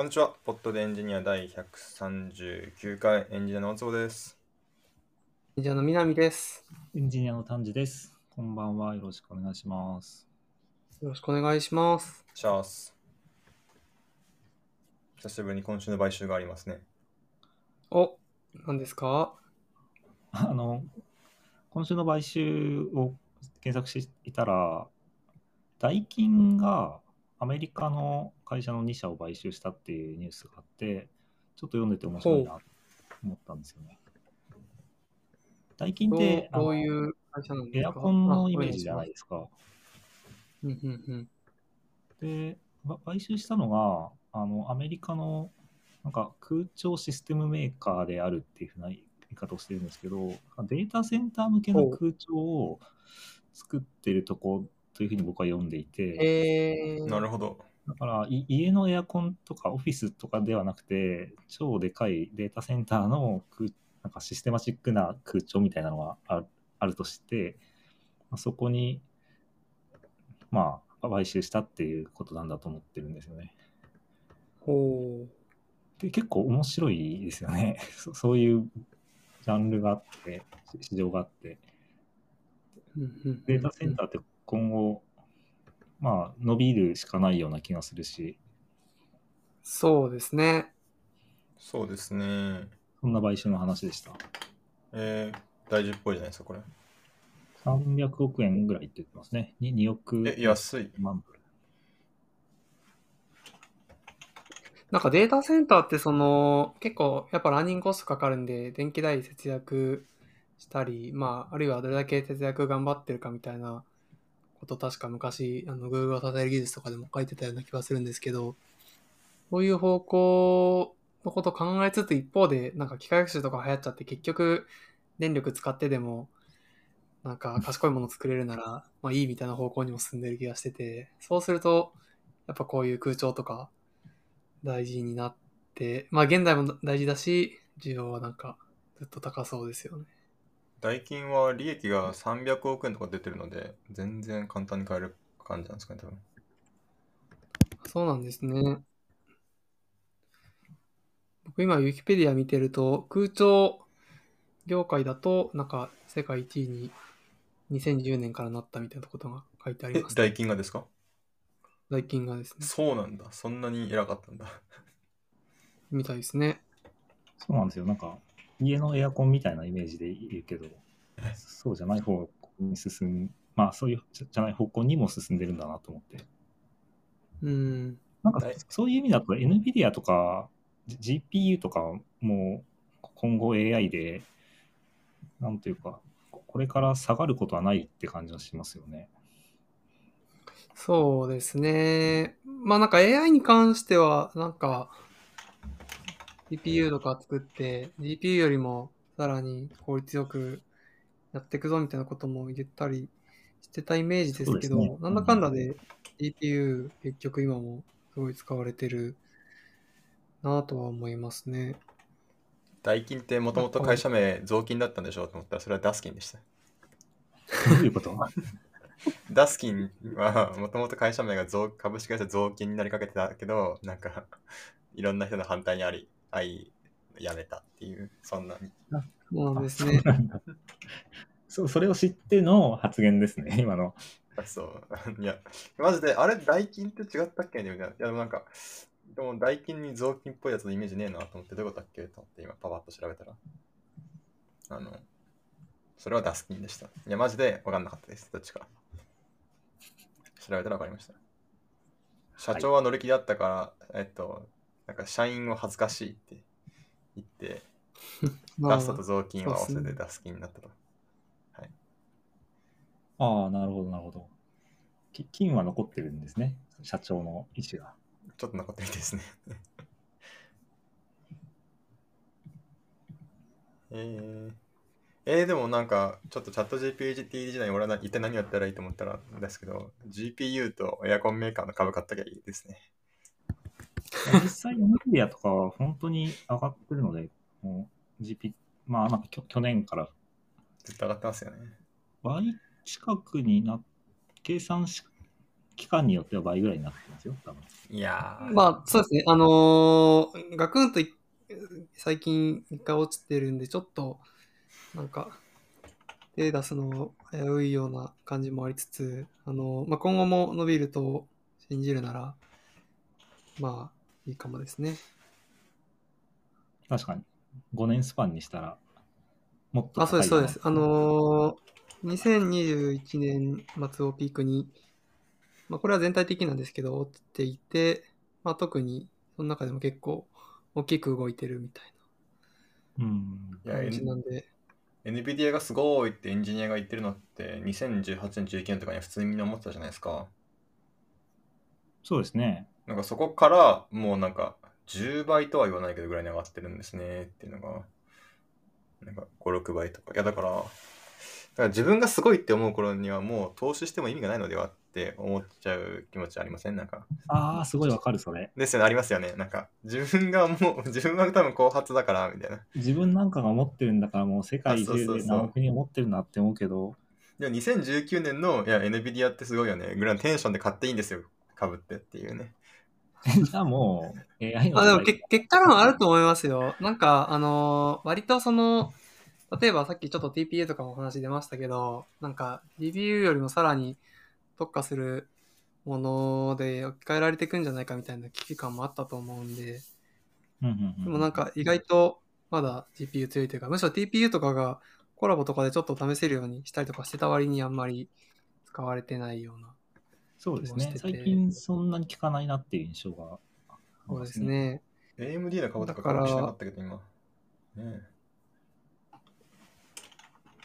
こんにちは。ポッドでエンジニア第139回エンジニアの大坪です。じゃあの南です。エンジニアの丹治です。こんばんは。よろしくお願いします。よろしくお願いします。シャース。久しぶりに今週の買収がありますね。お、何ですか？あの、今週の買収を検索していたら、ダイキンがアメリカの会社の2社を買収したっていうニュースがあって、ちょっと読んでて面白いなと思ったんですよね。ダイキンどうって、ういう会社なんですか？エアコンのイメージじゃないですか。うんうんうん。で、ば買収したのが、あの、アメリカの、なんか空調システムメーカーであるっていうふうな言い方をしてるんですけど、データセンター向けの空調を作ってるとこというふうに僕は読んでいて、えー、なるほど。だからい家のエアコンとかオフィスとかではなくて、超でかいデータセンターの空なんかシステマチックな空調みたいなのがあるあるとして、まあそこに、まあ、買収したっていうことなんだと思ってるんですよね。ほで結構面白いですよね。そそういうジャンルがあって、し市場があって、データセンターって今後、まあ、伸びるしかないような気がするし、そうですね。そうですね。そんな買収の話でした。えー、大事っぽいじゃないですか、これ。300億円ぐらいって言ってますね。に 2, 億え、安い。万ドル。なんかデータセンターってその結構やっぱランニングコストかかるんで電気代節約したり、まああるいはどれだけ節約頑張ってるかみたいなこと確か昔あの Google を支える技術とかでも書いてたような気がするんですけど、そういう方向のことを考えつつ一方でなんか機械学習とか流行っちゃって結局電力使ってでもなんか賢いもの作れるならまあいいみたいな方向にも進んでる気がしてて、そうするとやっぱこういう空調とか大事になって、まあ現代も大事だし、需要はなんかずっと高そうですよね。代金は利益が300億円とか出てるので、全然簡単に買える感じなんですかね、多分。そうなんですね。僕今、ウィキペディア見てると、空調業界だと、なんか世界1位に2010年からなったみたいなことが書いてありえま、す。代金がですか？代金がですね。そうなんだ。そんなに偉かったんだ。みたいですね。そうなんですよ。なんか、家のエアコンみたいなイメージで言うけど、そうじゃない方に進む、まあ、そういうじゃない方向にも進んでるんだなと思って。うん。なんかはい、そういう意味だと、NVIDIA とか GPU とかも今後 AI で、なんというか、ここれから下がることはないって感じがしますよね。そうですね。まあなんか AI に関しては、なんか GPU とか作って、GPU よりもさらに効率よくやっていくぞみたいなことも言ったりしてたイメージですけど、ねなんだかんだで GPU 結局今もすごい使われてるなとは思いますね。代金ってもともと会社名、雑金だったんでしょうと思ったら、それはダスキンでした。どういうこと？ダスキンはもともと会社名が増株式会社雑金になりかけてたけど、なんかいろんな人の反対にあり、あい、やめたっていう、そんな。そうなんですね。そうそれを知っての発言ですね、今の。そう。いや、マジで、あれ、代金って違ったっけ？ねみたいな。いや、でもなんか、でも代金に雑金っぽいやつのイメージねえなと思って、どういうことだっけ？と思って今パパッと調べたら。あの、それはダスキンでした。いや、マジで分かんなかったです。どっちか。調べたら分かりました。社長は乗り気だったから、えっと、なんか社員を恥ずかしいって言って、まあダストと雑金を合わせてダスキンになったと。ああ、なるほど、なるほど。き金は残ってるんですね、社長の意思が。ちょっと残ってみてですね。えー、えーでもなんか、ちょっとチャット GPT 時代に俺はな一体何やったらいいと思ったらですけど、GPU とエアコンメーカーの株買ったきゃいいですね。実際、NVIDIA とかは本当に上がってるので、もう GP、まあ、なんかきょ去年から絶対上がってますよね。倍近くにな、計算し期間によっては倍ぐらいになってますよ、多分。いやー、まあ、そうですね。あのーガクンとい最近一回落ちてるんで、ちょっと、なんか、手出すの危ういような感じもありつつ、あのーまあ、今後も伸びると信じるなら、まあ、いいかもですね。確かに。5年スパンにしたら、もっとあ、そうです、そうです。高あのー、2021年末をピークに、まあ、これは全体的なんですけど、落ちていて、まあ、特に、その中でも結構大きく動いてるみたいうん。いやな感じなんで、NVIDIA がすごいってエンジニアが言ってるのって2018年19年とかには普通にみんな思ってたじゃないですかそうですね。なんかそこからもうなんか10倍とは言わないけどぐらいに上がってるんですねっていうのがなんか56倍とか。いやだからだから自分がすごいって思う頃にはもう投資しても意味がないのではって思っちゃう気持ちありません？なんか。ああ、すごいわかる、それ。ですよねありますよね。なんか自分がもう 自分は多分後発だからみたいな。自分なんかが持ってるんだから、もう世界中で何億人持ってるなって思うけど、いや2019年のいや NVIDIA ってすごいよね。ぐらいのテンションで買っていいんですよ。株ってっていうね じゃあもう AI のあ、でもけ結果論あると思いますよ。なんか、あのー割とその、例えばさっきちょっと TPA とかもお話出ましたけど、なんか DBU よりもさらに特化するもので置き換えられていくんじゃないかみたいな危機感もあったと思うんで、うんうんうんでもなんか意外とまだ GPU 強いというか、むしろ TPU とかがコラボとかでちょっと試せるようにしたりとかしてた割にあんまり使われてないような。そうですね。最近そんなに効かないなっていう印象がありそうまですね。AMD の株とかだから株しなかったけど今ね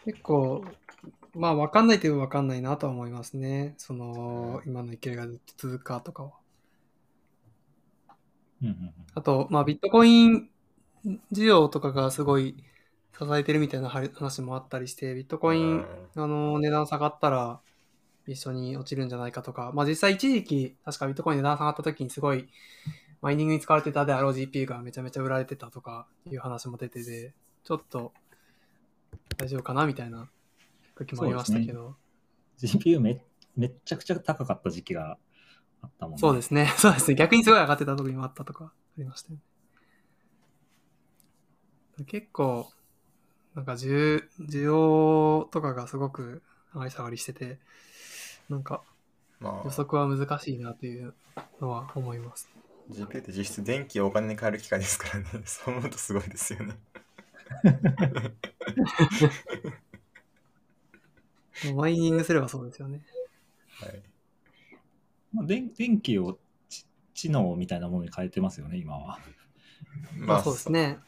結構、まあ分かんないといえば分かんないなとは思いますね。その、今の勢いがずっと続くかとかは。うんうんうんあと、まあビットコイン需要とかがすごい支えてるみたいな話もあったりして、ビットコイン、うんあの、値段下がったら一緒に落ちるんじゃないかとか、まあ実際一時期、確かビットコイン値段下がった時にすごい、マイニングに使われてたであろう GPU がめちゃめちゃ売られてたとかいう話も出てて、ちょっと大丈夫かなみたいな時もありましたけど。GPU めめっちゃくちゃ高かった時期があったもんね。そうですね。そうですね。逆にすごい上がってた時もあったとかありましたよね。結構、なんか需需要とかがすごく上がり下がりしてて、なんかまあ予測は難しいなというのは思います。GPU って実質電気をお金に変える機械ですからね そう思うとすごいですよね マイニングすればそうですよね。はいまあ、電電気をち知能みたいなものに変えてますよね、今は。まあそうですね。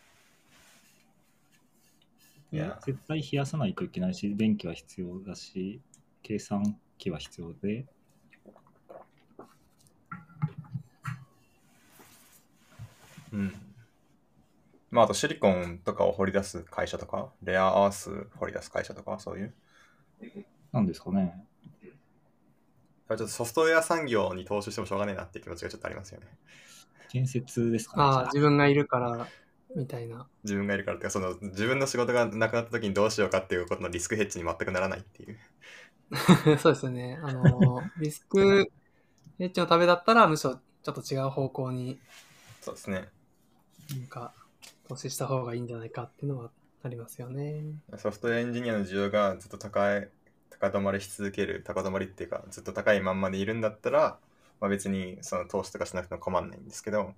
いや絶対冷やさないといけないし、電気は必要だし、計算機は必要で、うんまああとシリコンとかを掘り出す会社とかレアアース掘り出す会社とかそういうなんですかね。ちょっとソフトウェア産業に投資してもしょうがないなっていう気持ちがちょっとありますよね建設ですかね。ああ、自分がいるから、みたいな。自分がいるからっていうかその自分の仕事がなくなった時にどうしようかっていうことのリスクヘッジに全くならないっていう そうですよね。あの、リスクヘッジのためだったら、むしろちょっと違う方向にそうですねなんか投資した方がいいんじゃないかっていうのはありますよね。ソフトウェアエンジニアの需要がずっと高い高止まりし続ける高止まりっていうかずっと高いまんまでいるんだったら、まあ、別にその投資とかしなくても困んないんですけど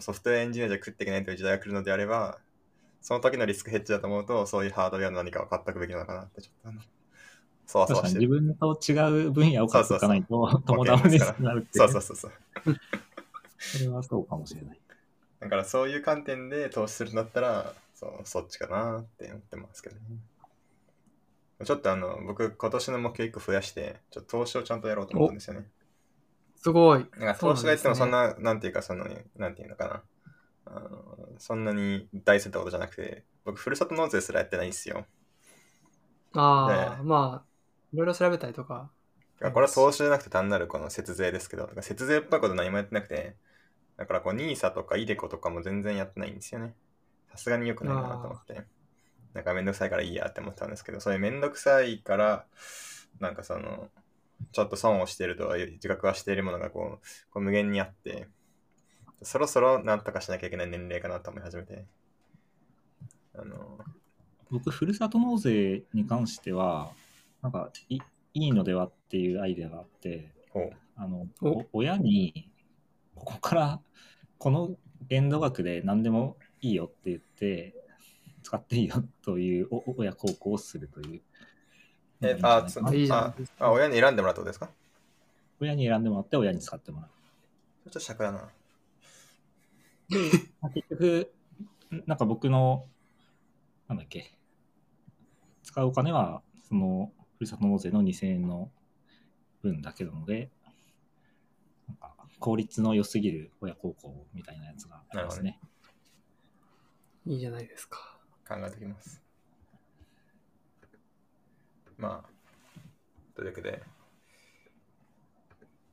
ソフトウェアエンジニアじゃ食っていけないという時代が来るのであればその時のリスクヘッジだと思うとそういうハードウェアの何かを買っておくべきなのかなってちょっとそわそ確かに自わしてる分と違う分野を買っておかないと友そう達になるっていそうそうそうそうそれはそうかもしれない。だからそういう観点で投資するんだったらそうそっちかなって思ってますけどねちょっとあの僕今年の目標1個増やしてちょっと投資をちゃんとやろうと思ったんですよねすごい。なんか投資が言ってもそんなな、なんていうか、その、なんていうのかな。あのそんなに大切なことじゃなくて、僕、ふるさと納税すらやってないんですよ。ああ、ねまあ、いろいろ調べたりとか。これは投資じゃなくて単なるこの節税ですけど、節税っぽいこと何もやってなくて、だからこう、NISA とか iDeCo とかも全然やってないんですよね。さすがに良くないなと思って。なんかめんどくさいからいいやって思ったんですけど、そういうめんどくさいから、なんかその、ちょっと損をしているとは自覚はしているものがこうこう無限にあって、そろそろなんとかしなきゃいけない年齢かなと思い始めて。あの、僕、ふるさと納税に関しては、なんかいいいのではっていうアイデアがあって。あの親に、ここからこの限度額で何でもいいよって言って、使っていいよという親孝行をするという。えあつないいじゃないですか。あ、親に選んでもらったことですか？親に選んでもらって親に使ってもらう。ちょっと尺だな。まあ結局、なんか僕の、なんだっけ、使うお金は、その、ふるさと納税の2000円の分だけなので、なんか効率の良すぎる親孝行みたいなやつがありますね。いいじゃないですか。考えておきます。まあ、というわけで、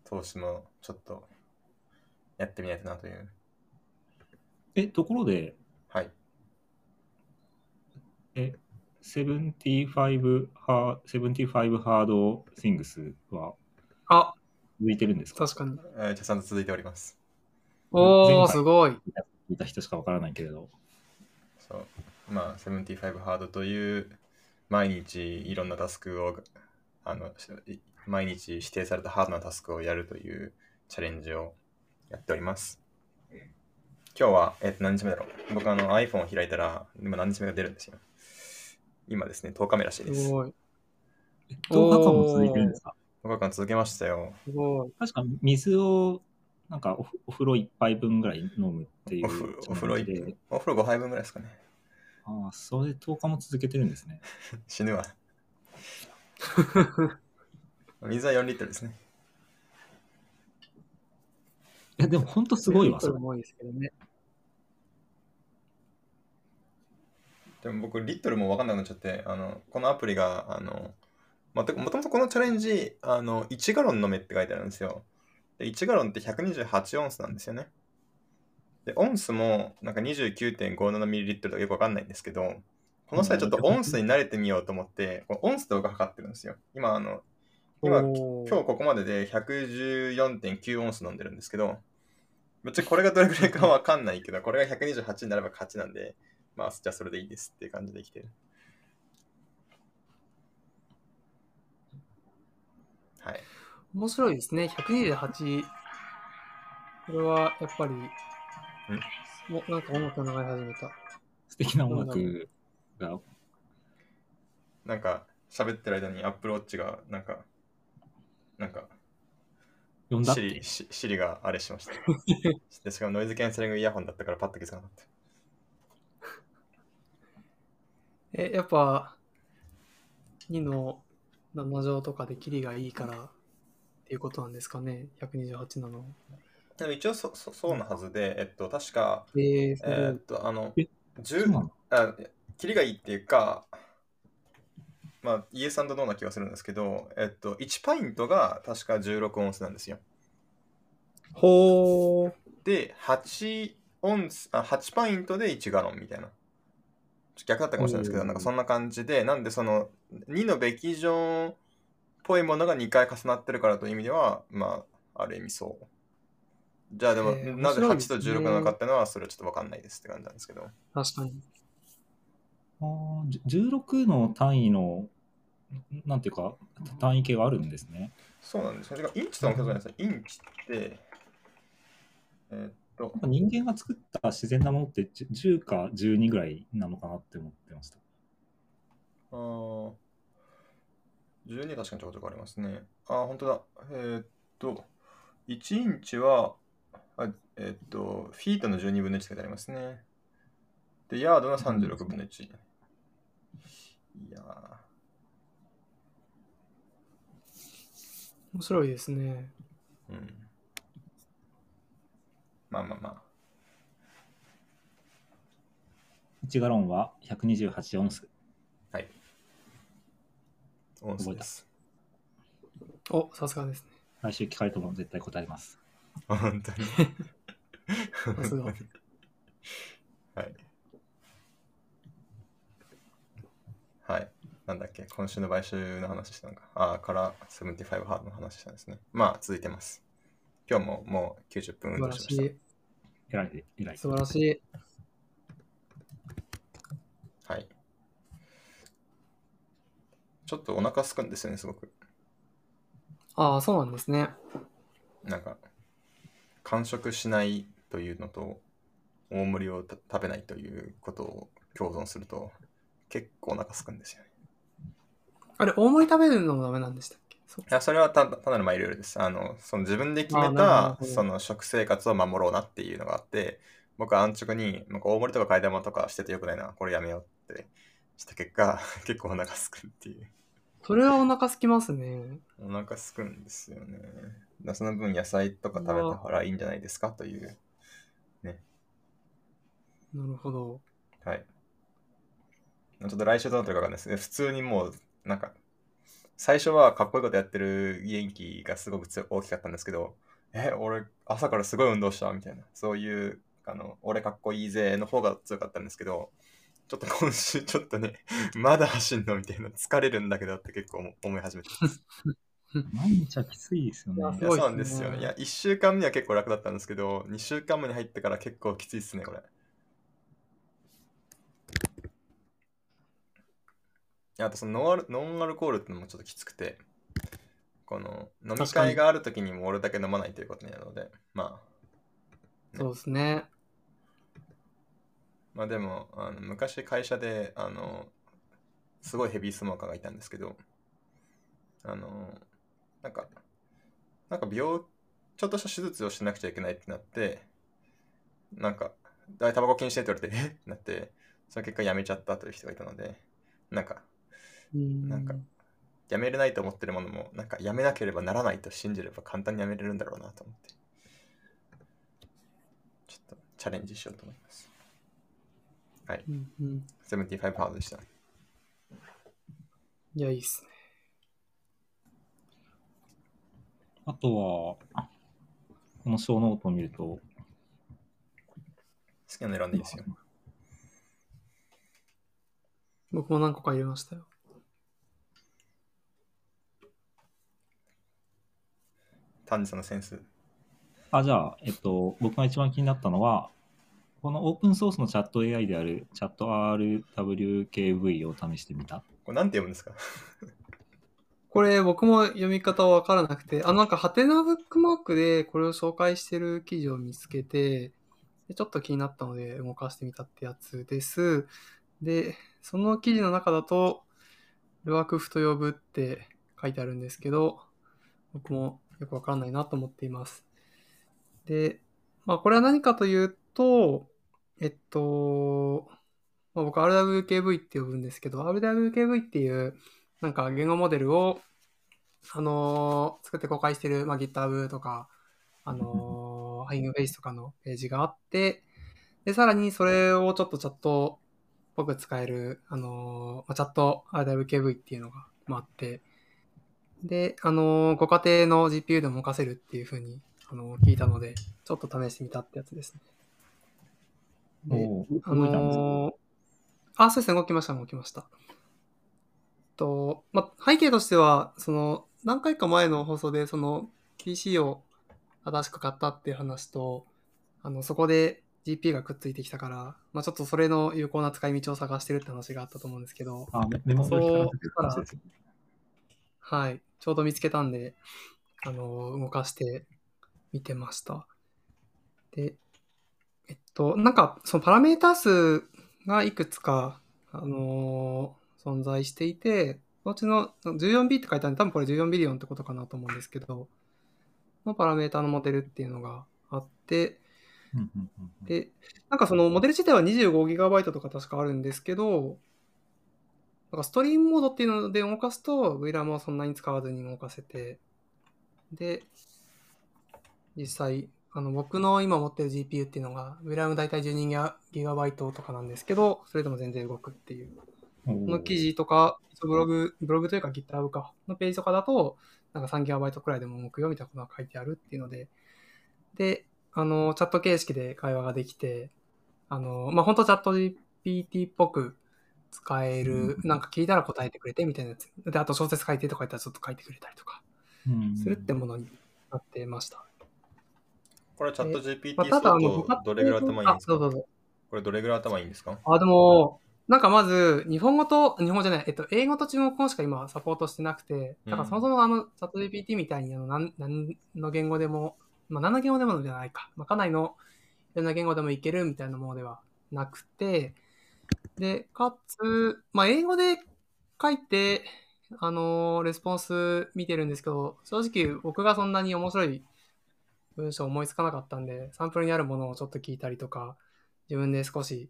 投資もちょっとやってみないとなという。え、ところで、はい。え、75ハ75ハードシングスはあ、続いてるんですか？確かに。えー、じゃあちゃんと続いております。おー、前回すごい。聞いた人しかわからないけれど。そう。まあ、75ハードという毎日いろんなタスクを、あの、い毎日指定されたハードなタスクをやるというチャレンジをやっております。今日は、えっと、何日目だろう僕あの iPhone を開いたら、今何日目が出るんですよ。今ですね、10日目らしいですす。ごい。10日間も続いてるんですか？10日間続けましたよ。すごい。確か水をなんかおふお風呂一杯分ぐらい飲むっていうお風お風呂お風呂5杯分ぐらいですかね。ああ、それ10日も続けてるんですね。死ぬわ。水は4リットルですね。いや、でも本当すごいわ、それリットル。も多いですけどね。でも僕、リットルも分かんなくなっちゃって、あのこのアプリが、あの、またもともとこのチャレンジ、あの、1ガロン飲めって書いてあるんですよ。で、1ガロンって128オンスなんですよね。で、オンスもなんか 29.57ml とかよく分かんないんですけど、この際ちょっとオンスに慣れてみようと思って、このオンスで僕は測ってるんですよ。今、あの、今、今日ここまでで114.9オンス飲んでるんですけど、ぶっちゃけこれがどれくらいかわかんないけど、これが128になれば勝ちなんで、まあ、じゃあそれでいいですっていう感じで生きてる。はい。面白いですね。128。これはやっぱり、もなんか音楽が流れ始めた。素敵な音楽が。なんか、喋ってる間に Apple Watch が、なんか、なんか、呼んだっシリて。シシリがあれしました。でしかもノイズキャンセリングイヤホンだったからパッと気づかなかった。え、やっぱ、2の7乗とかでキリがいいからっていうことなんですかね？128なの。でも一応そそそうなはずで、えっと、確か、えー。えーっと、あの、え10そうなの？あ、キリがいいっていうか、まあ、イエスノーな気がするんですけど、えっと、1パイントが確か16オンスなんですよ。ほー。で、8オンス、あ、8パイントで1ガロンみたいな。逆だったかもしれないですけど、おーなんかそんな感じで、なんでその2のべき乗っぽいものが2回重なってるからという意味では、まあ、ある意味そう。じゃあでも、へーなぜ8と面白いですね16なのかっていうのは、それはちょっとわかんないですって感じなんですけど。確かに。あーじゅ16の単位の、なんていうか、単位系があるんですね。そうなんですよ。インチとのことじゃないですよ。インチって、えーっ人間が作った自然なものって10 10か12ぐらいなのかなって思ってました。あー12確かにちょこちょこありますね。あー、本当だ。えーっと、1インチは、あえーっと、フィートの12分の1って書いてありますね。で、ヤードの36分の1。いやー、面白いですね。うん。まあまあま1ガロンは128オンス。あ。はい。オンスです。お、さすがですね。来週聞かれても絶対答えます。本当に。さすがはい。はい。なんだっけ、今週の買収の話したのか。ああ、から75ハードの話したんですね。まあ、続いてます。今日ももう90分運動素晴らししました。い。偉い、偉い。素晴らしい。はい。ちょっとお腹すくんですよね、すごく。ああ、そうなんですね。なんか、完食しないというのと、大盛りをた食べないということを共存すると、結構お腹すくんですよね。あれ、大盛り食べるのもダメなんでしたいや、それはたただのマイルールです。あの、その自分で決めたその食生活を守ろうなっていうのがあって、僕は安直に、なんか大盛りとか替え玉とかしててよくないな、これやめようってした結果、結構お腹すくっていう。それはお腹空きますね。お腹すくんですよね。その分野菜とか食べた方がいいんじゃないですか？という。なるほど。はい。ちょっと来週どうなってるかわかんないですね。普通にもう、なんか、最初はかっこいいことやってる元気がすごく強大きかったんですけど、え、俺、朝からすごい運動したみたいな、そういう、あの、俺かっこいいぜの方が強かったんですけど、ちょっと今週 ちょっとね、まだ走んのみたいな、疲れるんだけどって結構思思い始めてます。毎日はきついですよね。そうなんですよね。いや、1週間目は結構楽だったんですけど、2週間目に入ってから結構きついっすね、これ。いやあとそのノンアルノンアルコールってのもちょっときつくて、この飲み会がある時にも俺だけ飲まないということになるので、まあ、そうですね。まあでも、あの昔会社で、あの、すごいヘビースモーカーがいたんですけど、あの、なんか、なんか病、ちょっとした手術をしなくちゃいけないってなって、なんか、だタバコ禁止ねって言われて、えっ？てなって、その結果辞めちゃったという人がいたので、なんか、うんなんか辞めれないと思ってるものも、なんか辞めなければならないと信じれば簡単に辞めれるんだろうなと思って、ちょっとチャレンジしようと思います。はい。うんうん。75ハードでした。いや、いいっすね。あとは、このショーノートを見ると、好きなの選んでいいですよ。僕も何個か入れましたよ。丹治さんのセンス。あ、じゃあ、えっと、僕が一番気になったのは、このオープンソースのチャット AI であるチャット RWKV を試してみた。これなんて読むんですか？これ僕も読み方わからなくて、あのなんかハテナブックマークでこれを紹介してる記事を見つけて、でちょっと気になったので動かしてみたってやつです。で、その記事の中だと、ルアクフと呼ぶって書いてあるんですけど、僕もよくわからないなと思っています。で、まあこれは何かというと、えっと、まあ、僕 RWKV って呼ぶんですけど、RWKV っていうなんか言語モデルを、あのー作って公開してる、まあ、GitHub とか、あのー、Hugging Face とかのページがあって、で、さらにそれをちょっとチャットっぽく使える、あのーま、チャット RWKV っていうのが、まあ、あって、で、あのーご家庭の GPU でも動かせるっていうふうに、あのー聞いたので、ちょっと試してみたってやつですね。であのーあ、そうですね、動きました、動きました。と、まあ、背景としては、その、何回か前の放送で、その、PC を新しく買ったっていう話と、あの、そこで GP がくっついてきたから、まあ、ちょっとそれの有効な使い道を探してるって話があったと思うんですけど、あ、メメモそう書き換えてる話ですねはい、ちょうど見つけたんで、あの、動かして見てました。で、えっと、なんか、そのパラメータ数がいくつか、あの存在していて、そのうちの 14B って書いてあるんで、多分これ14ビリオンってことかなと思うんですけど、のパラメータのモデルっていうのがあって、で、なんかそのモデル自体は 25GB とか確かあるんですけど、なんかストリームモードっていうので動かすと VRAM はそんなに使わずに動かせて、で、実際、あの僕の今持ってる GPU っていうのが VRAM 大体 12GB とかなんですけど、それでも全然動くっていう。この記事とか、ブログ、ブログというか GitHub か、のページとかだと、なんか 3GB くらいでも動くよみたいなことが書いてあるっていうので、で、あの、チャット形式で会話ができて、あの、まあ、本当チャット GPT っぽく、使える、なんか聞いたら答えてくれてみたいなやつ。で、あと小説書いてとか言ったらちょっと書いてくれたりとか、うんするってものになってました。これチャット GPT 相当どれぐらい頭いいんですか？これどれぐらい頭いいんですか？あ、でも、なんかまず、日本語と、日本語じゃない、えっと、英語と中国語しか今サポートしてなくて、だからそもそもあの、チャット GPT みたいに、あの、なん、なんの言語でも、まあ、何の言語でもじゃないか。まあ、かなりの、いろんな言語でもいけるみたいなものではなくて、で、かつ、まあ、英語で書いて、あのレスポンス見てるんですけど、正直僕がそんなに面白い文章思いつかなかったんで、サンプルにあるものをちょっと聞いたりとか、自分で少し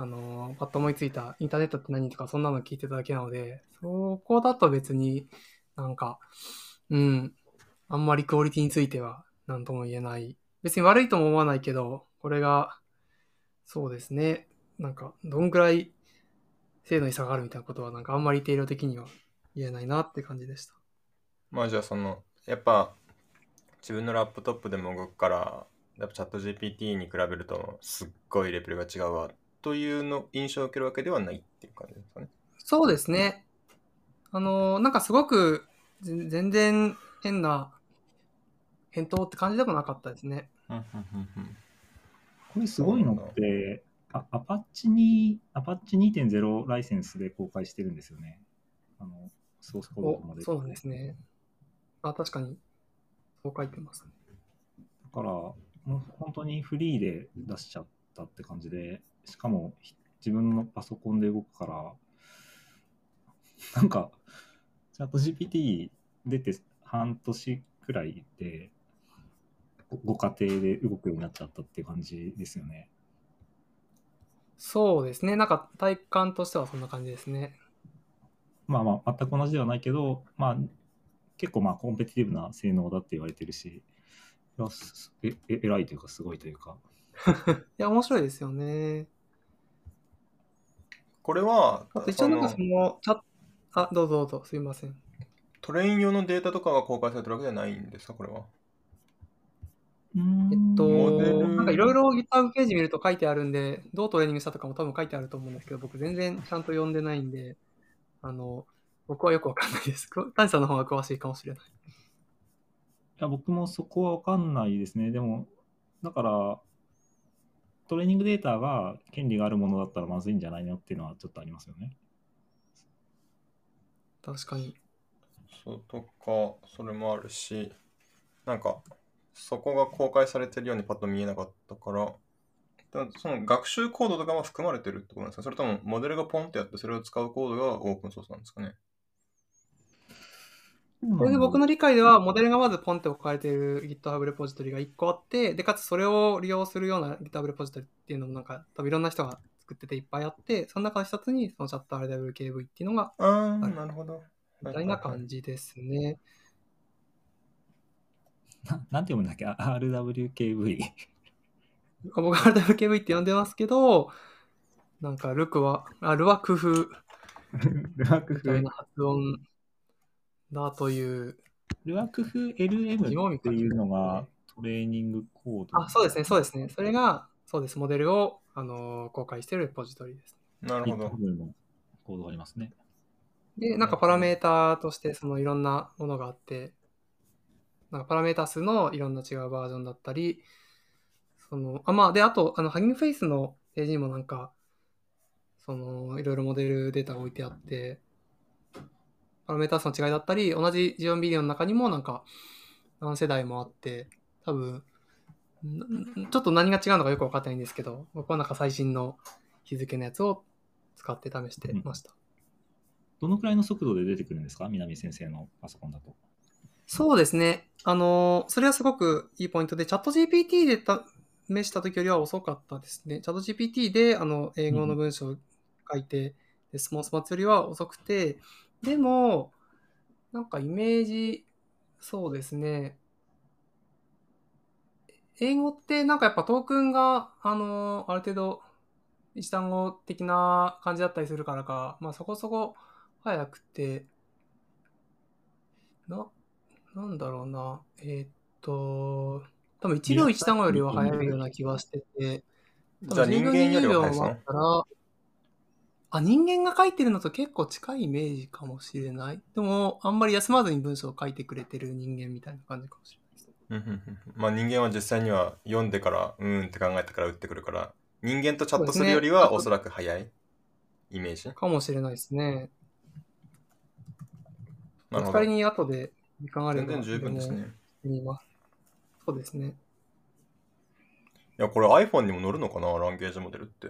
あの、パッと思いついたインターネットって何とかそんなの聞いてただけなので、そこだと別になんか、うん、あんまりクオリティについては何とも言えない。別に悪いとも思わないけど、これが、そうですね、なんか、どんぐらい精度に差があるみたいなことは、なんかあんまり定量的には言えないなって感じでした。まあじゃあその、やっぱ自分のラップトップでも動くから、やっぱチャット GPT に比べるとすっごいレベルが違うわというの印象を受けるわけではないっていう感じですかね。そうですね。あの、なんかすごくぜ全然変な返答って感じでもなかったですね。これすごいのって、あアパッチに、アパッチ2.0ライセンスで公開してるんですよね。あの、ソースコードまで。おそうなんですね。あ、確かに。そう書いてますね。だから、もう本当にフリーで出しちゃったって感じで、しかもひ自分のパソコンで動くから、なんか、チャット GPT 出て半年くらいで、ごご家庭で動くようになっちゃったって感じですよね。そうですね。なんか体感としてはそんな感じですね。まあまあ、全く同じではないけど、まあ、結構まあ、コンペティティブな性能だって言われてるし、いやすええ偉いというか、すごいというか。いや、面白いですよね。これはあと一応なんかそそのの、チャッあ、どうぞどうぞ、すいません。トレイン用のデータとかが公開されてるわけじゃないんですかこれは？えっと、ルなんかいろいろ GitHub ページ見ると書いてあるんで、どうトレーニングしたとかも多分書いてあると思うんですけど、僕全然ちゃんと読んでないんで、あの、僕はよくわかんないです。く谷さんの方が詳しいかもしれない。いや、僕もそこはわかんないですね。でも、だから、トレーニングデータが権利があるものだったらまずいんじゃないのっていうのはちょっとありますよね。確かに。そうとか、それもあるし、なんか、そこが公開されてるようにパッと見えなかったから、だその学習コードとかも含まれてるってことなんですか？それともモデルがポンってやってそれを使うコードがオープンソースなんですかね？それで僕の理解では、モデルがまずポンって置かれている GitHub レポジトリが1個あって、で、かつそれを利用するような GitHub レポジトリっていうのもなんか、多分いろんな人が作ってていっぱいあって、その中の一つにそのチャット RWKV っていうのが、ああ、はいなるほど。みたいな感じですね。な なんて読むんだっけ？あ ?RWKV。僕は RWKV って呼んでますけど、なんかルクは、あルは工夫ルワクフ みたいな、発音だという、ルワクフ LM っていうのがトレーニングコード。あ、そうですね、そうですね。それが、そうです、モデルを、あのー公開しているレポジトリです。なるほど。コードがありますね。で、なんかパラメーターとしてそのいろんなものがあって、なんかパラメータ数のいろんな違うバージョンだったり、その、あ、まあ、で、あと、あの、ハギングフェイスのページにもなんか、その、いろいろモデルデータが置いてあって、パラメータ数の違いだったり、同じ14ビデオの中にもなんか、何世代もあって、多分、ちょっと何が違うのかよく分かってないんですけど、僕はなんか最新の日付のやつを使って試してました。どのくらいの速度で出てくるんですか？南先生のパソコンだと。そうですね。あのそれはすごくいいポイントで、チャット GPT で試した時よりは遅かったですね。チャット GPT であの英語の文章を書いて、レスポンス待つよりは遅くて、でも、なんかイメージ、そうですね。英語ってなんかやっぱトークンが、あのある程度一単語的な感じだったりするからか、まあそこそこ早くて、な、なんだろうな。えーっと、多分1秒1単語よりは早いような気がしてて、じゃあ人間よりは早いです10秒20秒ね待ったら、あ、人間が書いてるのと結構近いイメージかもしれない。でも、あんまり休まずに文章を書いてくれてる人間みたいな感じかもしれないです。うんうんうんまあ人間は実際には読んでからうーんって考えてから打ってくるから人間とチャットするよりはおそらく早いイメージかもしれないですね。おなるほど二人に後で時間あれば全然十分ですね。見ます。そうですね。いやこれ iPhone にも載るのかな？ランゲージモデルって。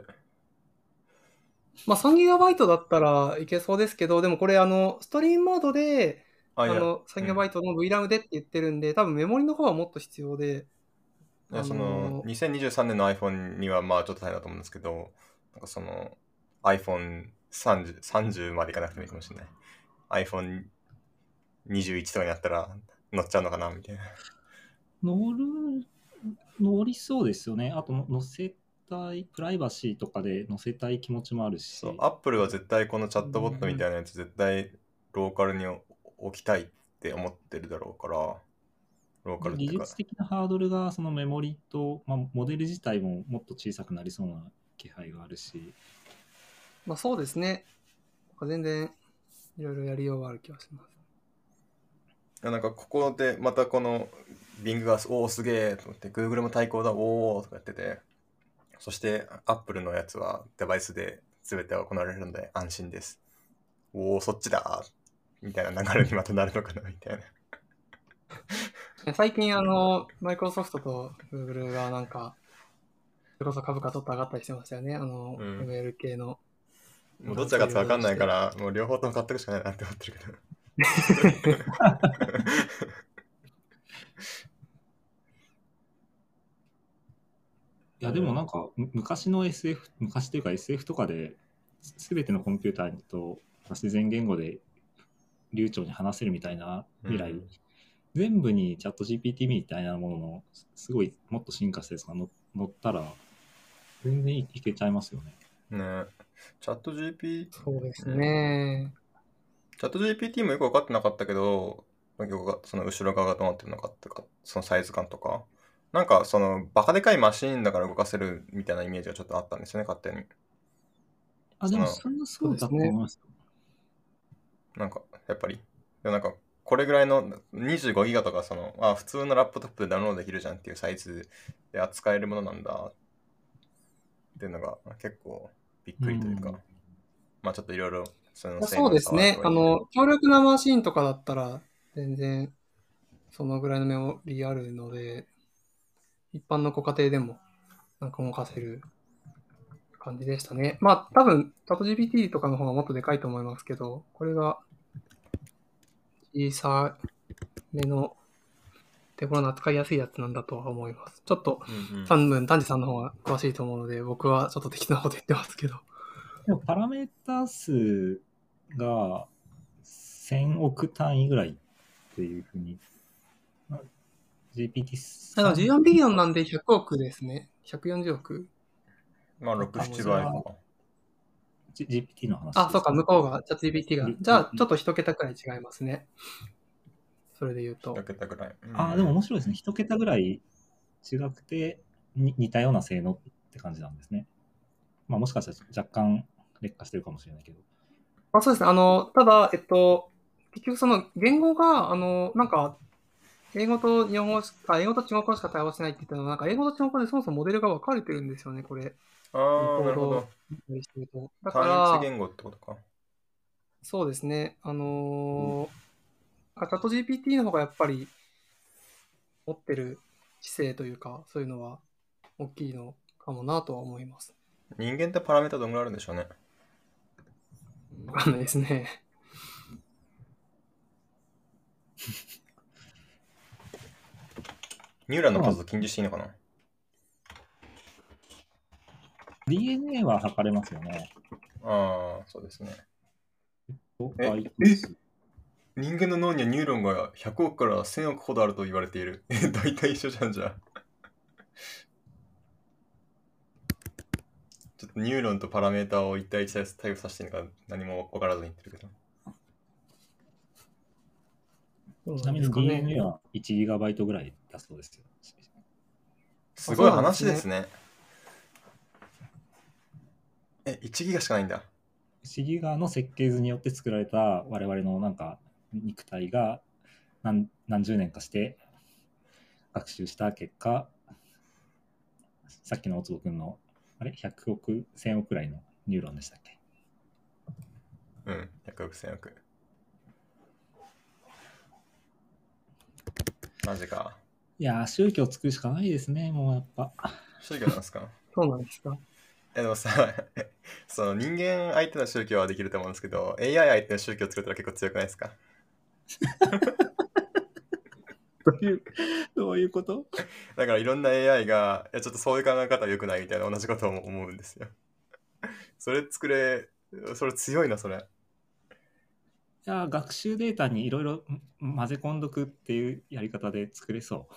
まあ 3GB だったらいけそうですけど、でもこれあの、ストリームモードで、あの、3GB の VRAM でって言ってるんで、多分メモリの方はもっと必要で、いやそのあのー2023年の iPhone にはまあちょっと大変だと思うんですけどなんかその iPhone30 30までいかなくてもいいかもしれない iPhone21 とかになったら乗っちゃうのかなみたいな乗る、乗りそうですよね。あとの、載せたい、プライバシーとかで載せたい気持ちもあるし。そう、アップルは絶対このチャットボットみたいなやつ絶対ローカルに置きたいって思ってるだろうから、ローカル技術、的なハードルがそのメモリと、まあ、モデル自体ももっと小さくなりそうな気配があるし、まあそうですね。全然いろいろやりようがある気がします。いやなんかここでまたこの Bing がおおすげえと思って Google も対抗だおおとかやっててそして Apple のやつはデバイスで全て行われるので安心ですおおそっちだみたいな流れにまたなるのかなみたいな最近あの、マイクロソフトと Google がなんか、それこそ株価ちょっと上がったりしてましたよね。あの、うん ML 系の。もうどっちが勝つか分かんないからもう両方とも買ってくしかないなって思ってるけどいや、でもなんか、む昔の SF、昔というか SF とかで、すべてのコンピューターと自然言語で流暢に話せるみたいな未来、うん全部にチャット GPT みたいなものの、すごいもっと進化したやつが乗乗ったら、全然いけちゃいますよね。ねチャット GPT そうですね。チャット GPT もよく分かってなかったけど、その後ろ側がどうなってるのかってか、そのサイズ感とか。なんかそのバカでかいマシーンだから動かせるみたいなイメージがちょっとあったんですよね、勝手に。あ、でもそそれはそうだと思います。なんかやっぱり。でもなんかこれぐらいの25ギガとかその、あ、普通のラップトップでダウンロードできるじゃんっていうサイズで扱えるものなんだっていうのが結構びっくりというか、うんまあちょっといろいろそのそうですね。あの、強力なマシンとかだったら、全然、そのぐらいのメモリあるので、一般のご家庭でも、なんか動かせる感じでしたね。まあ、多分、チャット GPT とかの方がもっとでかいと思いますけど、これが、小さめの、手頃な扱いやすいやつなんだとは思います。ちょっと、うんうん多分、丹治さんの方が詳しいと思うので、僕はちょっと適当なこと言ってますけど。でもパラメータ数が1000億単位ぐらいっていうふうに、まあ GPT あの14ビリオンなんで100億ですね。140億。まあ6、7倍とか。GPT の話あ、そうか、向こうが、チャット GPT がうん。じゃあ、ちょっと一桁くらい違いますね。それで言うと1。桁ぐらい。うんあ、でも面白いですね。一桁ぐらい違くて、に似たような性能って感じなんですね。まあもしかしたら若干劣化してるかもしれないけど。あそうですね。あの、ただ、えっと、結局その言語が、あの、なんか、英語と日本語しか、英語と中国語しか対応してないって言ったのは、なんか英語と中国語でそもそもモデルが分かれてるんですよね、これ。ああ、なるほど。だから、言語ってことか。そうですね。あのーチャット GPT の方がやっぱり持ってる知性というか、そういうのは大きいのかもなとは思います。人間ってパラメータどんぐらいあるんでしょうね。わかんないですね。ニューロンの数を近似していいのかな？DNA は測れますよね。ああ、そうですね。え人間の脳にはニューロンが100億から1000億ほどあると言われている。え、大体一緒じゃんじゃあ。ちょっとニューロンとパラメータを一対一で対応させていいのか何も分からずに言ってるけど。ちなんみに DNA は 1GB ぐらいだそうですよ。すごい話ですね。え、1ギガしかないんだ。シギュガーの設計図によって作られた我々のなんか肉体が何何十年かして学習した結果、さっきの大坪君の、あれ ?100 億、1000億くらいのニューロンでしたっけ？うん、100億、1000億。マジか。いやー、宗教作るしかないですね、もうやっぱ。宗教なんですか？そうなんですかえでもさ、その人間相手の宗教はできると思うんですけど、AI 相手の宗教作ったら結構強くないですか？どういう、どういうこと？だからいろんな AI が、いやちょっとそういう考え方は良くないみたいな同じことを思うんですよ。それ作れ、それ強いな、それ。いやー、学習データにいろいろ混ぜ込んどくっていうやり方で作れそ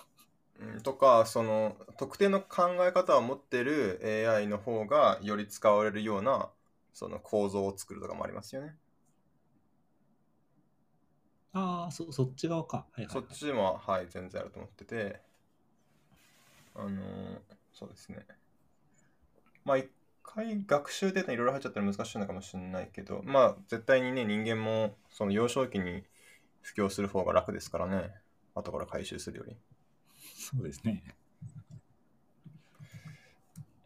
う。うんとか、その特定の考え方を持ってる AI の方がより使われるようなその構造を作るとかもありますよね。ああ、そそっち側か。はいはい、そっちも、はい、全然あると思ってて、あのーそうですね。まあ、一回学習データにいろいろ入っちゃったら難しいのかもしれないけど、まあ、絶対にね、人間もその幼少期に布教する方が楽ですからね。後から回収するより。そうですね。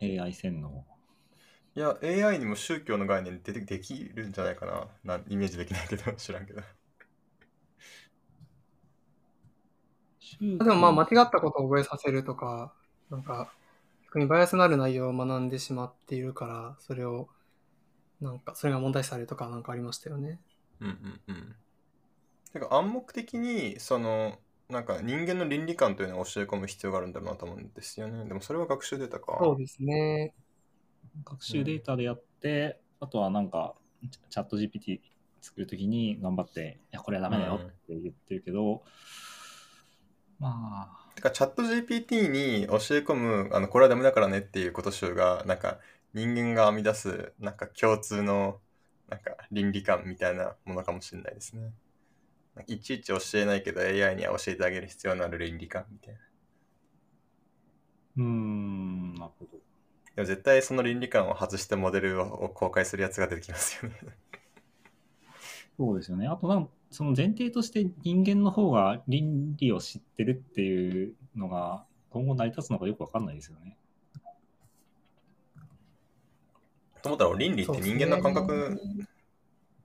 AI 洗脳。いや、AI にも宗教の概念出てできるんじゃないかな。なんイメージできないけど、知らんけど。でもまあ間違ったことを覚えさせるとか、なんか、逆にバイアスのある内容を学んでしまっているから、それを、なんか、それが問題視されるとかなんかありましたよね。うんうんうん。てか暗黙的にそのなんか人間の倫理観というのを教え込む必要があるんだろうなと思うんですよね。でもそれは学習データか。そうですね。学習データでやって、あとはなんか、チチャット GPT 作るときに頑張って、いや、これはダメだよって言ってるけど、まあ、てかチャット GPT に教え込むあのこれはダメだからねっていうこと集がなんか人間が編み出すなんか共通のなんか倫理観みたいなものかもしれないですね。いちいち教えないけど AI には教えてあげる必要のある倫理観みたいな。うーん、なるほど。でも絶対その倫理観を外してモデルを公開するやつが出てきますよね。そうですよね。あとなん、その前提として人間の方が倫理を知ってるっていうのが今後成り立つのかよくわかんないですよね。と思ったら倫理って人間の感覚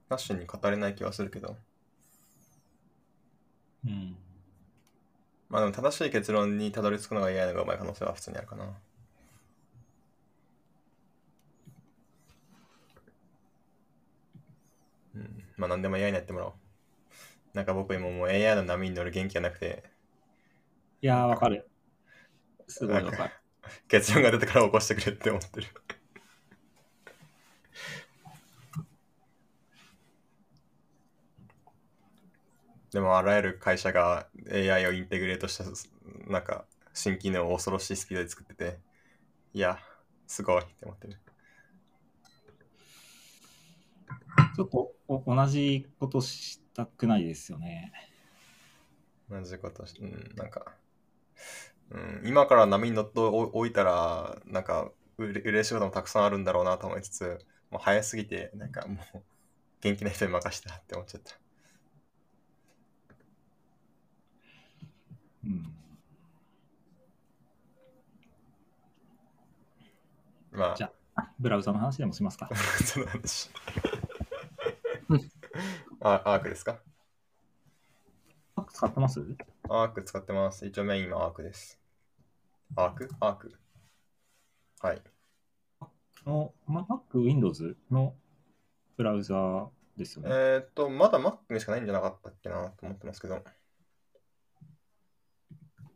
なしに語れない気はするけど。うん。まあでも正しい結論にたどり着くのが AI の方がうまい可能性は普通にあるかな。うん。まあ何でも AI にやってもらおう。なんか僕今もう AI の波に乗る元気がなくて、いやー、わかる。すごいわかる。結論が出てから起こしてくれって思ってる。でもあらゆる会社が AI をインテグレートしたなんか新機能を恐ろしいスピードで作ってていやすごいって思ってるちょっとお同じことしたくないですよね。同じことしうんなんか、うん、今から波に乗っておいたらなんかうれ嬉しいこともたくさんあるんだろうなと思いつつもう早すぎてなんかもう元気な人に任せたって思っちゃったうん。まあじゃブラウザの話でもしますか。その話 あアークですか？使ってます？アーク使ってます。一応メインはアークです。アーク？アークはい。の、ま Mac、Windows のブラウザですよえね。ーっと、まだ Mac にしかないんじゃなかったっけなと思ってますけど。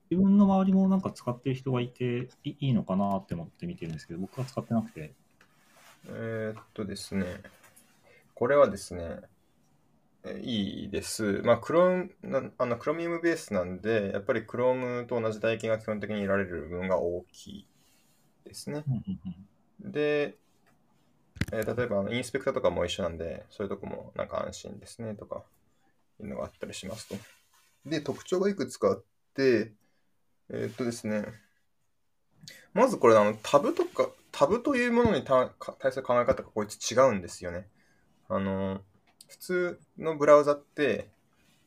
自分の周りもなんか使ってる人がいていいいのかなって思って見てるんですけど、僕は使ってなくて。えーっとですね。これはですね、えいいです。まあ、Chrome、なあの Chromium ベースなんで、やっぱり Chrome と同じ代金が基本的に得られる部分が大きいですね。で、えー例えばあのインスペクターとかも一緒なんで、そういうとこもなんか安心ですねとかいうのがあったりしますと。で、特徴がいくつかあって、えーっとですね、まずこれあのタブとか、タブというものに対する考え方がこいつ違うんですよね。あの、普通のブラウザって、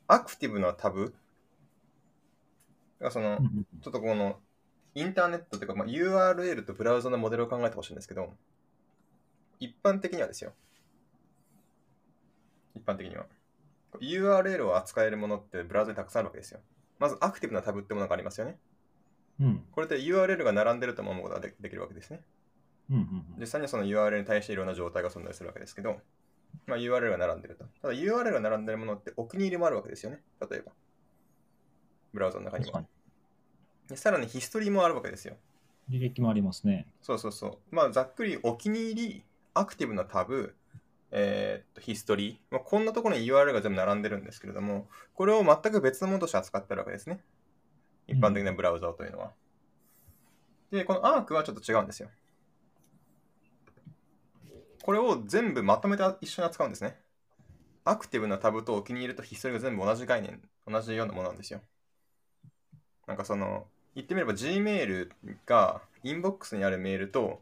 アクティブなタブがその、うんうんちょっとこの、インターネットというか、まあ、URL とブラウザのモデルを考えてほしいんですけど、一般的にはですよ。一般的には。URL を扱えるものってブラウザにたくさんあるわけですよ。まず、アクティブなタブってものがありますよね。うんこれで URL が並んでると思うことがでできるわけですね。うんうん実際にはその URL に対していろんな状態が存在するわけですけど、まあ、URL が並んでると。ただ URL が並んでるものってお気に入りもあるわけですよね。例えば。ブラウザの中には。でさらにヒストリーもあるわけですよ。履歴もありますね。そうそうそう。まあ、ざっくりお気に入り、アクティブなタブ、えーっと、ヒストリー、まあ、こんなところに URL が全部並んでるんですけれども、これを全く別のものとして扱ってるわけですね。一般的なブラウザーというのは。で、このアークはちょっと違うんですよ。これを全部まとめて一緒に扱うんですね。アクティブなタブとお気に入りとヒストリーが全部同じ概念、同じようなものなんですよ。なんかその、言ってみれば Gmail がインボックスにあるメールと、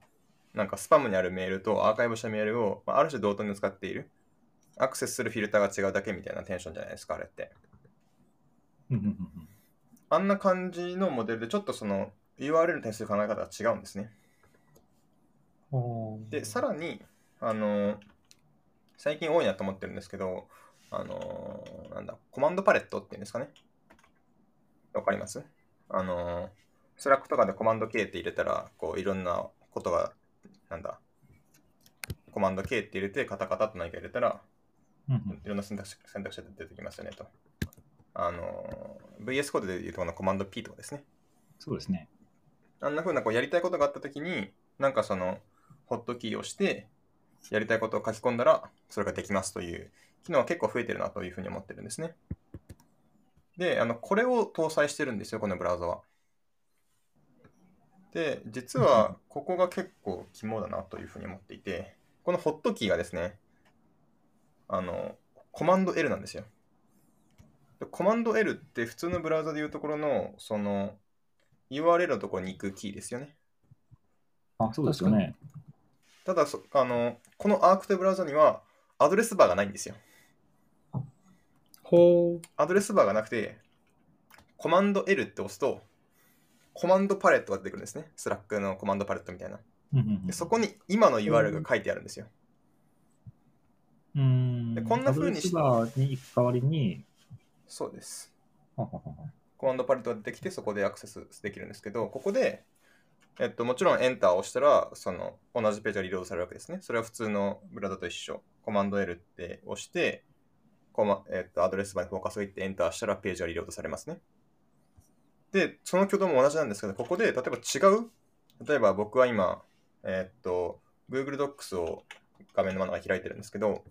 なんかスパムにあるメールとアーカイブしたメールを、まあ、ある種同等に使っている。アクセスするフィルターが違うだけみたいなテンションじゃないですか、あれって。あんな感じのモデルでちょっとその URL に対する考え方が違うんですね。うんで、さらに、あの最近多いなと思ってるんですけど、あのなんだ、コマンドパレットっていうんですかね。わかります？あの Slack とかでコマンド K って入れたら、こういろんなことが、なんだ、コマンド K って入れて、カタカタと何か入れたら、いろんな選択肢選択肢が出てきますよねと。あの VS コードで言うとこのコマンド P とかですね。そうですね。あんな風なこうやりたいことがあったときに、なんかその、ホットキーをして、やりたいことを書き込んだら、それができますという機能が結構増えてるなというふうに思ってるんですね。で、あの、これを搭載してるんですよ、このブラウザは。で、実は、ここが結構肝だなというふうに思っていて、このホットキーがですね、あの、コマンド L なんですよ。でコマンド L って普通のブラウザでいうところの、その、URL のところに行くキーですよね。あ、そうですよね。ただそあの、この Arc というブラウザにはアドレスバーがないんですよ。ほう。アドレスバーがなくて、コマンド L って押すと、コマンドパレットが出てくるんですね。 Slack のコマンドパレットみたいな。でそこに今の URL が書いてあるんですよ。うんでこんな風にしアドレスバーに行く代わりに、そうです。ははははコマンドパレットが出てきて、そこでアクセスできるんですけど、ここで、えっと、もちろんエンターを押したら、その同じページがリロードされるわけですね。それは普通のブラウザと一緒。コマンド L って押して、コマえっと、アドレスバーにフォーカスをいってエンターしたらページがリロードされますね。で、その挙動も同じなんですけど、ここで例えば違う、例えば僕は今、えっと、Google Docs を画面の真ん中開いてるんですけど、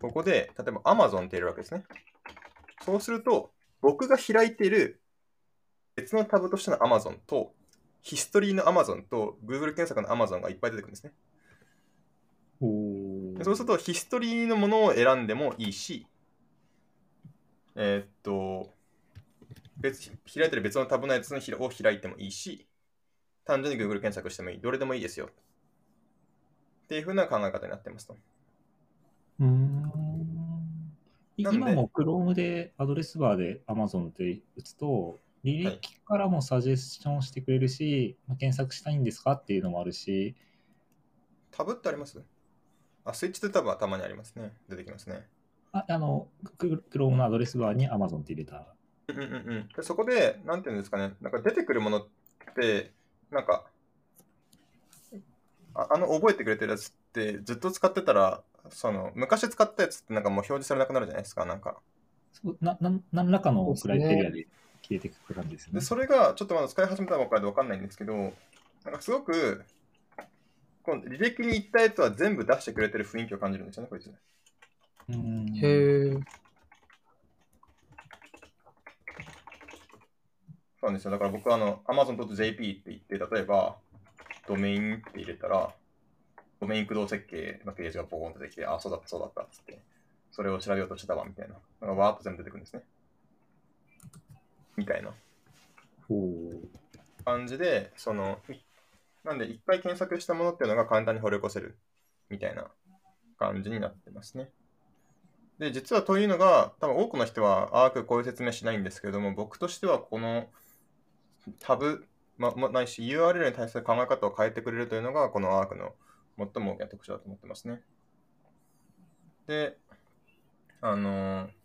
ここで、例えば Amazon って入れるわけですね。そうすると、僕が開いている別のタブとしての Amazon と、ヒストリーの Amazon と Google 検索の Amazon がいっぱい出てくるんですね。そうすると、ヒストリーのものを選んでもいいし、えーっと、別、開いてる別のタブのやつを開いてもいいし、単純に Google 検索してもいい。どれでもいいですよ。っていう風な考え方になってますと。うーん今も Chrome でアドレスバーで Amazon って打つと、履歴からもサジェスションしてくれるし、まあ検索したいんですかっていうのもあるし、タブってあります？あ、スイッチとタブはたまにありますね。出てきますね。ああの、Google Chrome のアドレスバーに Amazon って入れた。うんうんうんでそこで、なんていうんですかね、なんか出てくるものって、なんか、ああの覚えてくれてるやつってずっと使ってたら、その昔使ったやつってなんかもう表示されなくなるじゃないですか、なんか。そうなな何らかのそうですねクライテリアで消えていく感じですよね。で、それがちょっとまだ使い始めたばっかりでわかんないんですけど、なんかすごく、この履歴に行ったやつは全部出してくれてる雰囲気を感じるんですよね、こいつ。うんへえ。そうなんですよ。だから僕はあの Amazon.jp って言って、例えば、ドメインって入れたら、ドメイン駆動設計のページがボーンと出てきて、あ、そうだった、そうだったっつって、それを調べようとしてたわ、みたいな。なんかわーっと全部出てくるんですね。みたいな感じで、その、いなんで、一回検索したものっていうのが簡単に掘り起こせる、みたいな感じになってますね。で、実はというのが、多分多くの人はアークこういう説明しないんですけれども、僕としてはこのタブ、ま、ま、ないし URL に対する考え方を変えてくれるというのが、このアークの最も大きな特徴だと思ってますね。で、あのー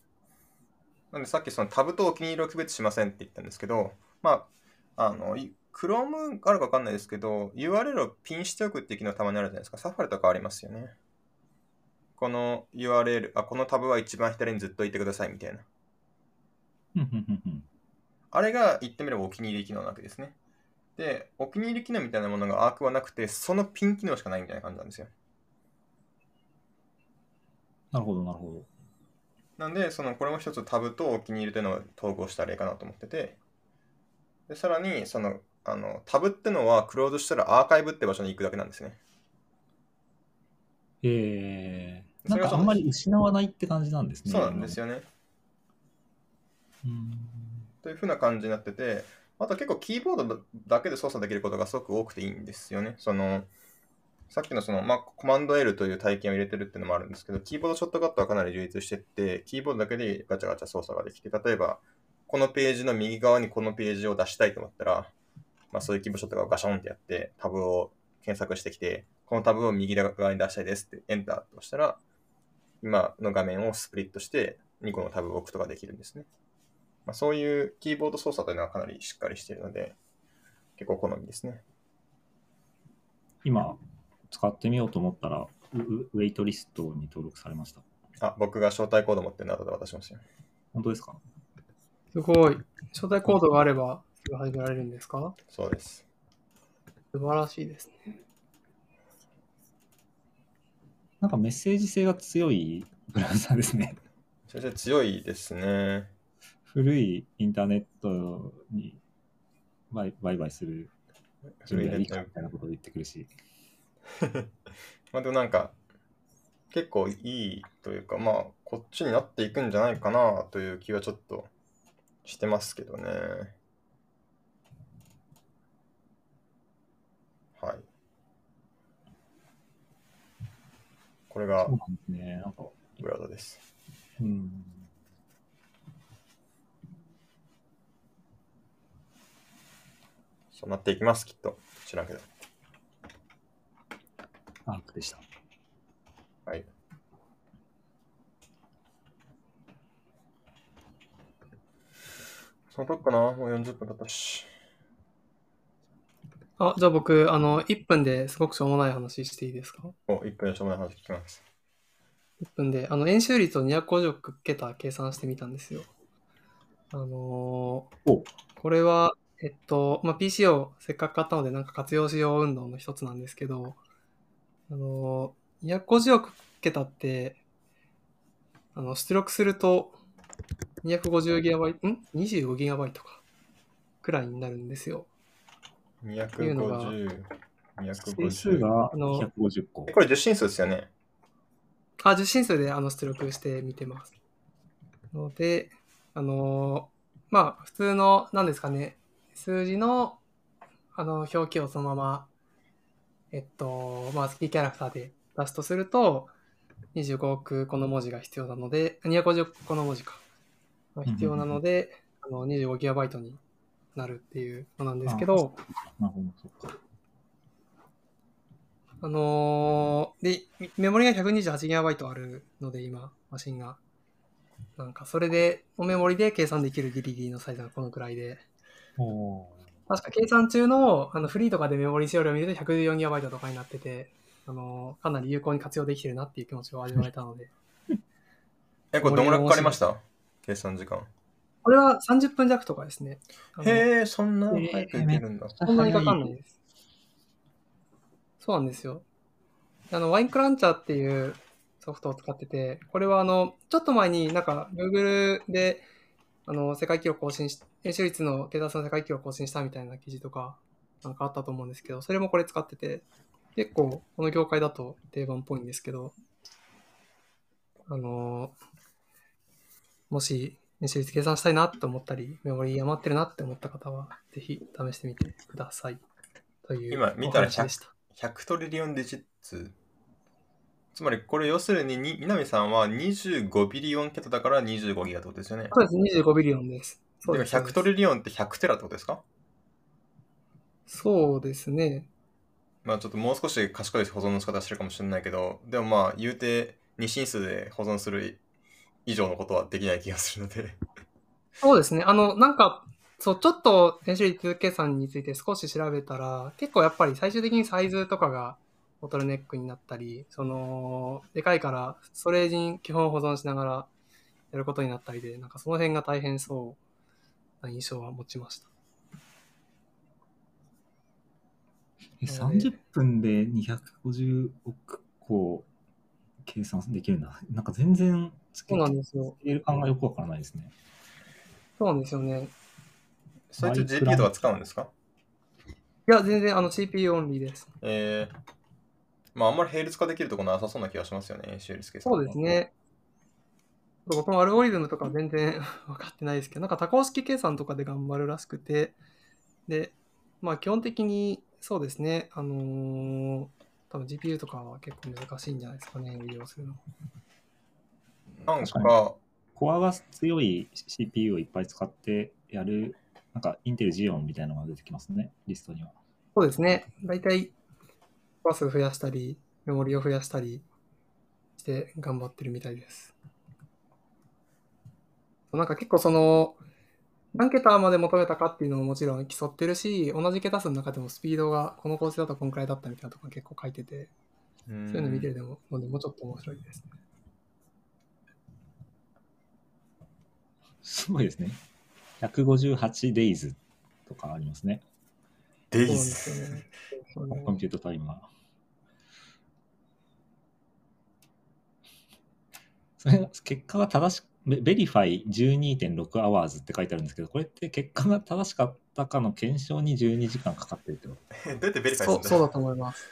なんでさっきそのタブとお気に入りを区別しませんって言ったんですけど、まあ、あの、い Chrome あるかわかんないですけど、URL をピンしておくっていう機能たまにあるじゃないですか。サファリとかありますよね。この URL、あ、このタブは一番左にずっといてくださいみたいな。あれが言ってみればお気に入り機能なわけですね。で、お気に入り機能みたいなものがアークはなくて、そのピン機能しかないみたいな感じなんですよ。なるほど、なるほど。なんで、そのこれも一つタブとお気に入りというのを統合したらいいかなと思ってて、でさらに、その、あの、タブってのはクローズしたらアーカイブって場所に行くだけなんですね。えー、なんかあんまり失わないって感じなんですね。そうなんですよね。うん。というふうな感じになってて、あと結構キーボードだけで操作できることがすごく多くていいんですよね。その、さっきのその、まあ、コマンド L という体験を入れてるっていうのもあるんですけど、キーボードショットカットはかなり充実してって、キーボードだけでガチャガチャ操作ができて、例えば、このページの右側にこのページを出したいと思ったら、まあ、そういうキーボードショットがガシャンってやって、タブを検索してきて、このタブを右側に出したいですってエンターとしたら、今の画面をスプリットして2個のタブを置くことができるんですね。まあ、そういうキーボード操作というのはかなりしっかりしているので、結構好みですね。今、使ってみようと思ったら、ウウウェイトリストに登録されました。あ、僕が招待コード持ってるの後で渡しますよ。本当ですか？すごい。招待コードがあれば、すぐ始められるんですか？そうです。素晴らしいですね。なんかメッセージ性が強いブラウザですね。先生強いですね。古いインターネットにバイバイバイする準備はいいかみたいなことを言ってくるし。まあでもなんか、結構いいというか、まあ、こっちになっていくんじゃないかなという気はちょっとしてますけどね。はい。これがそうなんですね。なんか、ブラウザです。うん。そうなっていきます、きっと。知らんけど。アークでした。はい。そのとこかな？もう40分経ったし。あ、じゃあ僕、あの、1分ですごくしょうもない話していいですか？お、1分でしょうもない話聞きます。1分で、あの、円周率を250億桁計算してみたんですよ。あのーおこれは、えっと、まあ、PC をせっかく買ったので、なんか活用しよう運動の一つなんですけど、あのー250億桁って、あの、出力すると、250ギガバイト、ん ?25 ギガバイトか。くらいになるんですよ。いうのが250、整数250。があの150個え。これ10進数ですよね。あ、受信数であの出力してみてます。ので、あのーまあ、普通の、なんですかね、数字の、あの、表記をそのまま、えっと、まあ、スキーキャラクターで出すとすると、25億個の文字が必要なので、250個の文字か。が必要なので、あの、25GB になるっていうのなんですけど。あのーで、メモリが 128GB あるので、今、マシンが。なんか、それで、おメモリで計算できるギリギリのサイズがこのくらいで、おー確か計算中のあのフリーとかでメモリ使用量を見ると 114GB とかになってて、あのーかなり有効に活用できてるなっていう気持ちを味わえたので、え、これどんぐらいかかりました？計算時間。これは30分弱とかですね。へえ、そんな早くいけるんだ。そんなにかかんないです。そうなんですよ。あの、ワインクランチャーっていうソフトを使ってて、これはあの、ちょっと前になんか Google で、あの、世界記録更新し、演習率のデータ数の世界記録更新したみたいな記事とか、なんかあったと思うんですけど、それもこれ使ってて、結構この業界だと定番っぽいんですけど、あの、もし、演習率計算したいなと思ったり、メモリ余ってるなって思った方は、ぜひ試してみてください。という今見たらお話でした。100トリリオンデジッツつまりこれ要するにに南さんは25ビリオン桁だから25ギガってことですよね。そうです、25ビリオンです。そうです100トリリオンって100テラってことですか？そうですね。まあちょっともう少し賢い保存の仕方してるかもしれないけど、でもまあ言うて2進数で保存する以上のことはできない気がするので。そうですね。あの、なんか、そう、ちょっと編集率計算について少し調べたら、結構やっぱり最終的にサイズとかがボトルネックになったり、その、でかいからストレージに基本保存しながらやることになったりで、なんかその辺が大変そうな印象は持ちました。えなので30分で250億個計算できるんだ。なんか全然スケそうなんですよ。スケール感がよくわからないですね。そうなんですよね。それって GPU とか使うんですか？いや、全然あの CPU オンリーです。えー、まああんまり並列化できるとこなさそうな気がしますよね、シェルス計算。そうです。ね。僕もアルゴリズムとか全然 分かってないですけど、なんか多項式計算とかで頑張るらしくて、で、まあ基本的にそうですね、あのー多分 GPU とかは結構難しいんじゃないですかね、利用するの。なん確か、コアが強い CPU をいっぱい使ってやる、なんかインテルジオンみたいなのが出てきますね、リストには。そうですね、大体バス増やしたり、メモリを増やしたりして頑張ってるみたいです。なんか結構その、何桁まで求めたかっていうのももちろん競ってるし、同じ桁数の中でもスピードがこの構成だとこんくらいだったみたいなところ結構書いてて、そういそうの見てるでものでもうちょっと面白いですね。すごいですね。158 days とかありますね。 days。よね。 Compute time。それ結果が正しく、ベ verify 12.6 hours って書いてあるんですけど、これって結果が正しかったかの検証に12時間かかってるってこ どうやって verify するんだそうそうだと思います。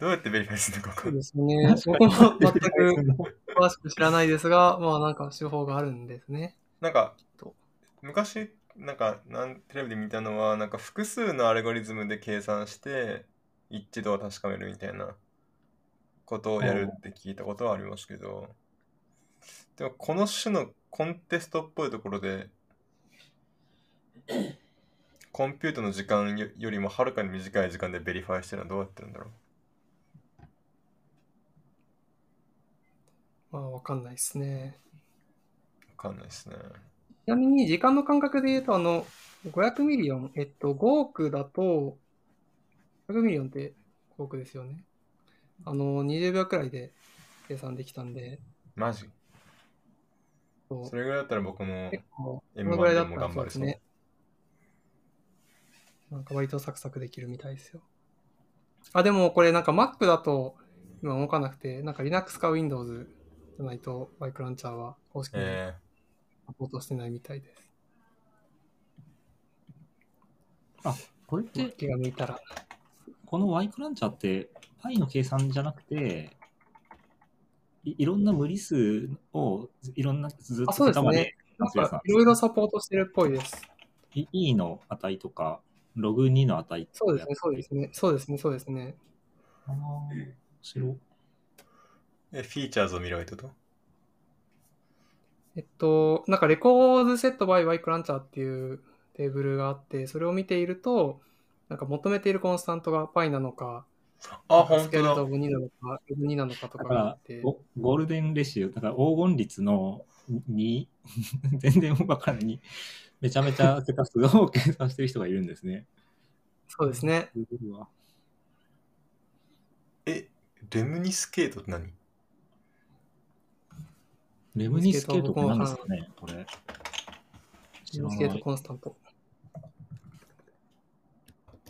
どうやって verify するのか。そうですね。僕も全く詳しく知らないですが、まあなんか手法があるんですね。なんかと、昔、なんかなん、テレビで見たのは、なんか複数のアルゴリズムで計算して、一致度を確かめるみたいなことをやるって聞いたことはありますけど、でもこの種のコンテストっぽいところで、コンピュータの時間よよりもはるかに短い時間で verify してるのはどうやってるんだろう？まあわかんないですね。わかんないですね。ちなみに時間の感覚で言うと、あの、500 million、えっと、5億だと、500 million って5億ですよね。あの、20秒くらいで計算できたんで、マジ？それぐらいだったら僕も結構、こ M1 のぐらいだでったらも頑張れそう。ね。なんか割とサクサクできるみたいですよ。あ、でもこれなんか Mac だと今動かなくて、なんか Linux か Windows じゃないとバイクランチャーは公式にえサポートしてないみたいです。これって、気が向いたら。この Y クランチャーって、パイの計算じゃなくて、いいろんな無理数をいろんなずっあ、そうですねと桁まで。なんかいろいろサポートしてるっぽいです。い E の値とか、ログ2の値とかそうですね、そうですね、そうですね、そうですね。あー面白い。え、フィーチャーズを見ろってこと？えっと、なんかレコーズセット by Y クランチャーっていうテーブルがあって、それを見ていると、なんか求めているコンスタントが π なのか、あ、本当だ。と2なのか、2なのかとかだからがあって、ゴ、ゴールデンレシオ、だから黄金率の2、全然わからないに、めちゃめちゃ桁数を計算してる人がいるんですね。そうですね。え、レムニスケートって何？レムニスケートって何ですかね、これ。知らスケート。コンスタント。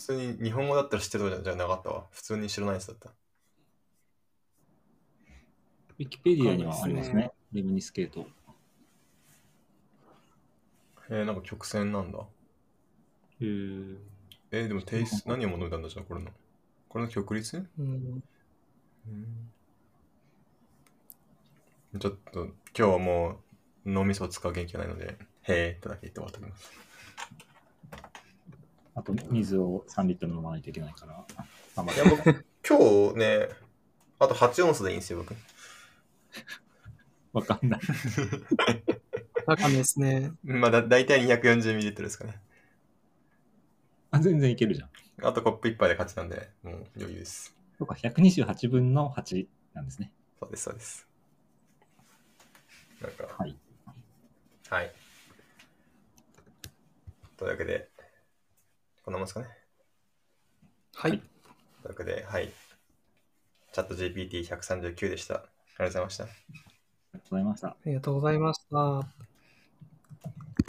普通に日本語だったら知ってるとかじゃなかったわ。普通に知らないやつだった。ウィキペディアにはありますね、レムニスケート。えー、なんか曲線なんだ。へーえー、でもテイスト、何を求めたんだじゃあ、これの。これの曲率？うん、ちょっと、今日はもう脳みそを使う元気がないので、へーってだけ言って終わっておきます。あと、水を3リットル飲まないといけないから、頑張っていや、僕、今日ね、あと8オンスでいいんですよ、僕。わかんない。わかんないですね。まあだ、だいたい 240ml ですかね。あ全然いけるじゃん。あとコップ1杯で勝ちなんで、もう余裕です。そうか、128分の8なんですね。そうです、そうです。なんか、はい。はい。というわけで、こんなもんですかね。はい。というわけで、はい。チャット GPT139 でした。ありがとうございました。ありがとうございました。ありがとうございました。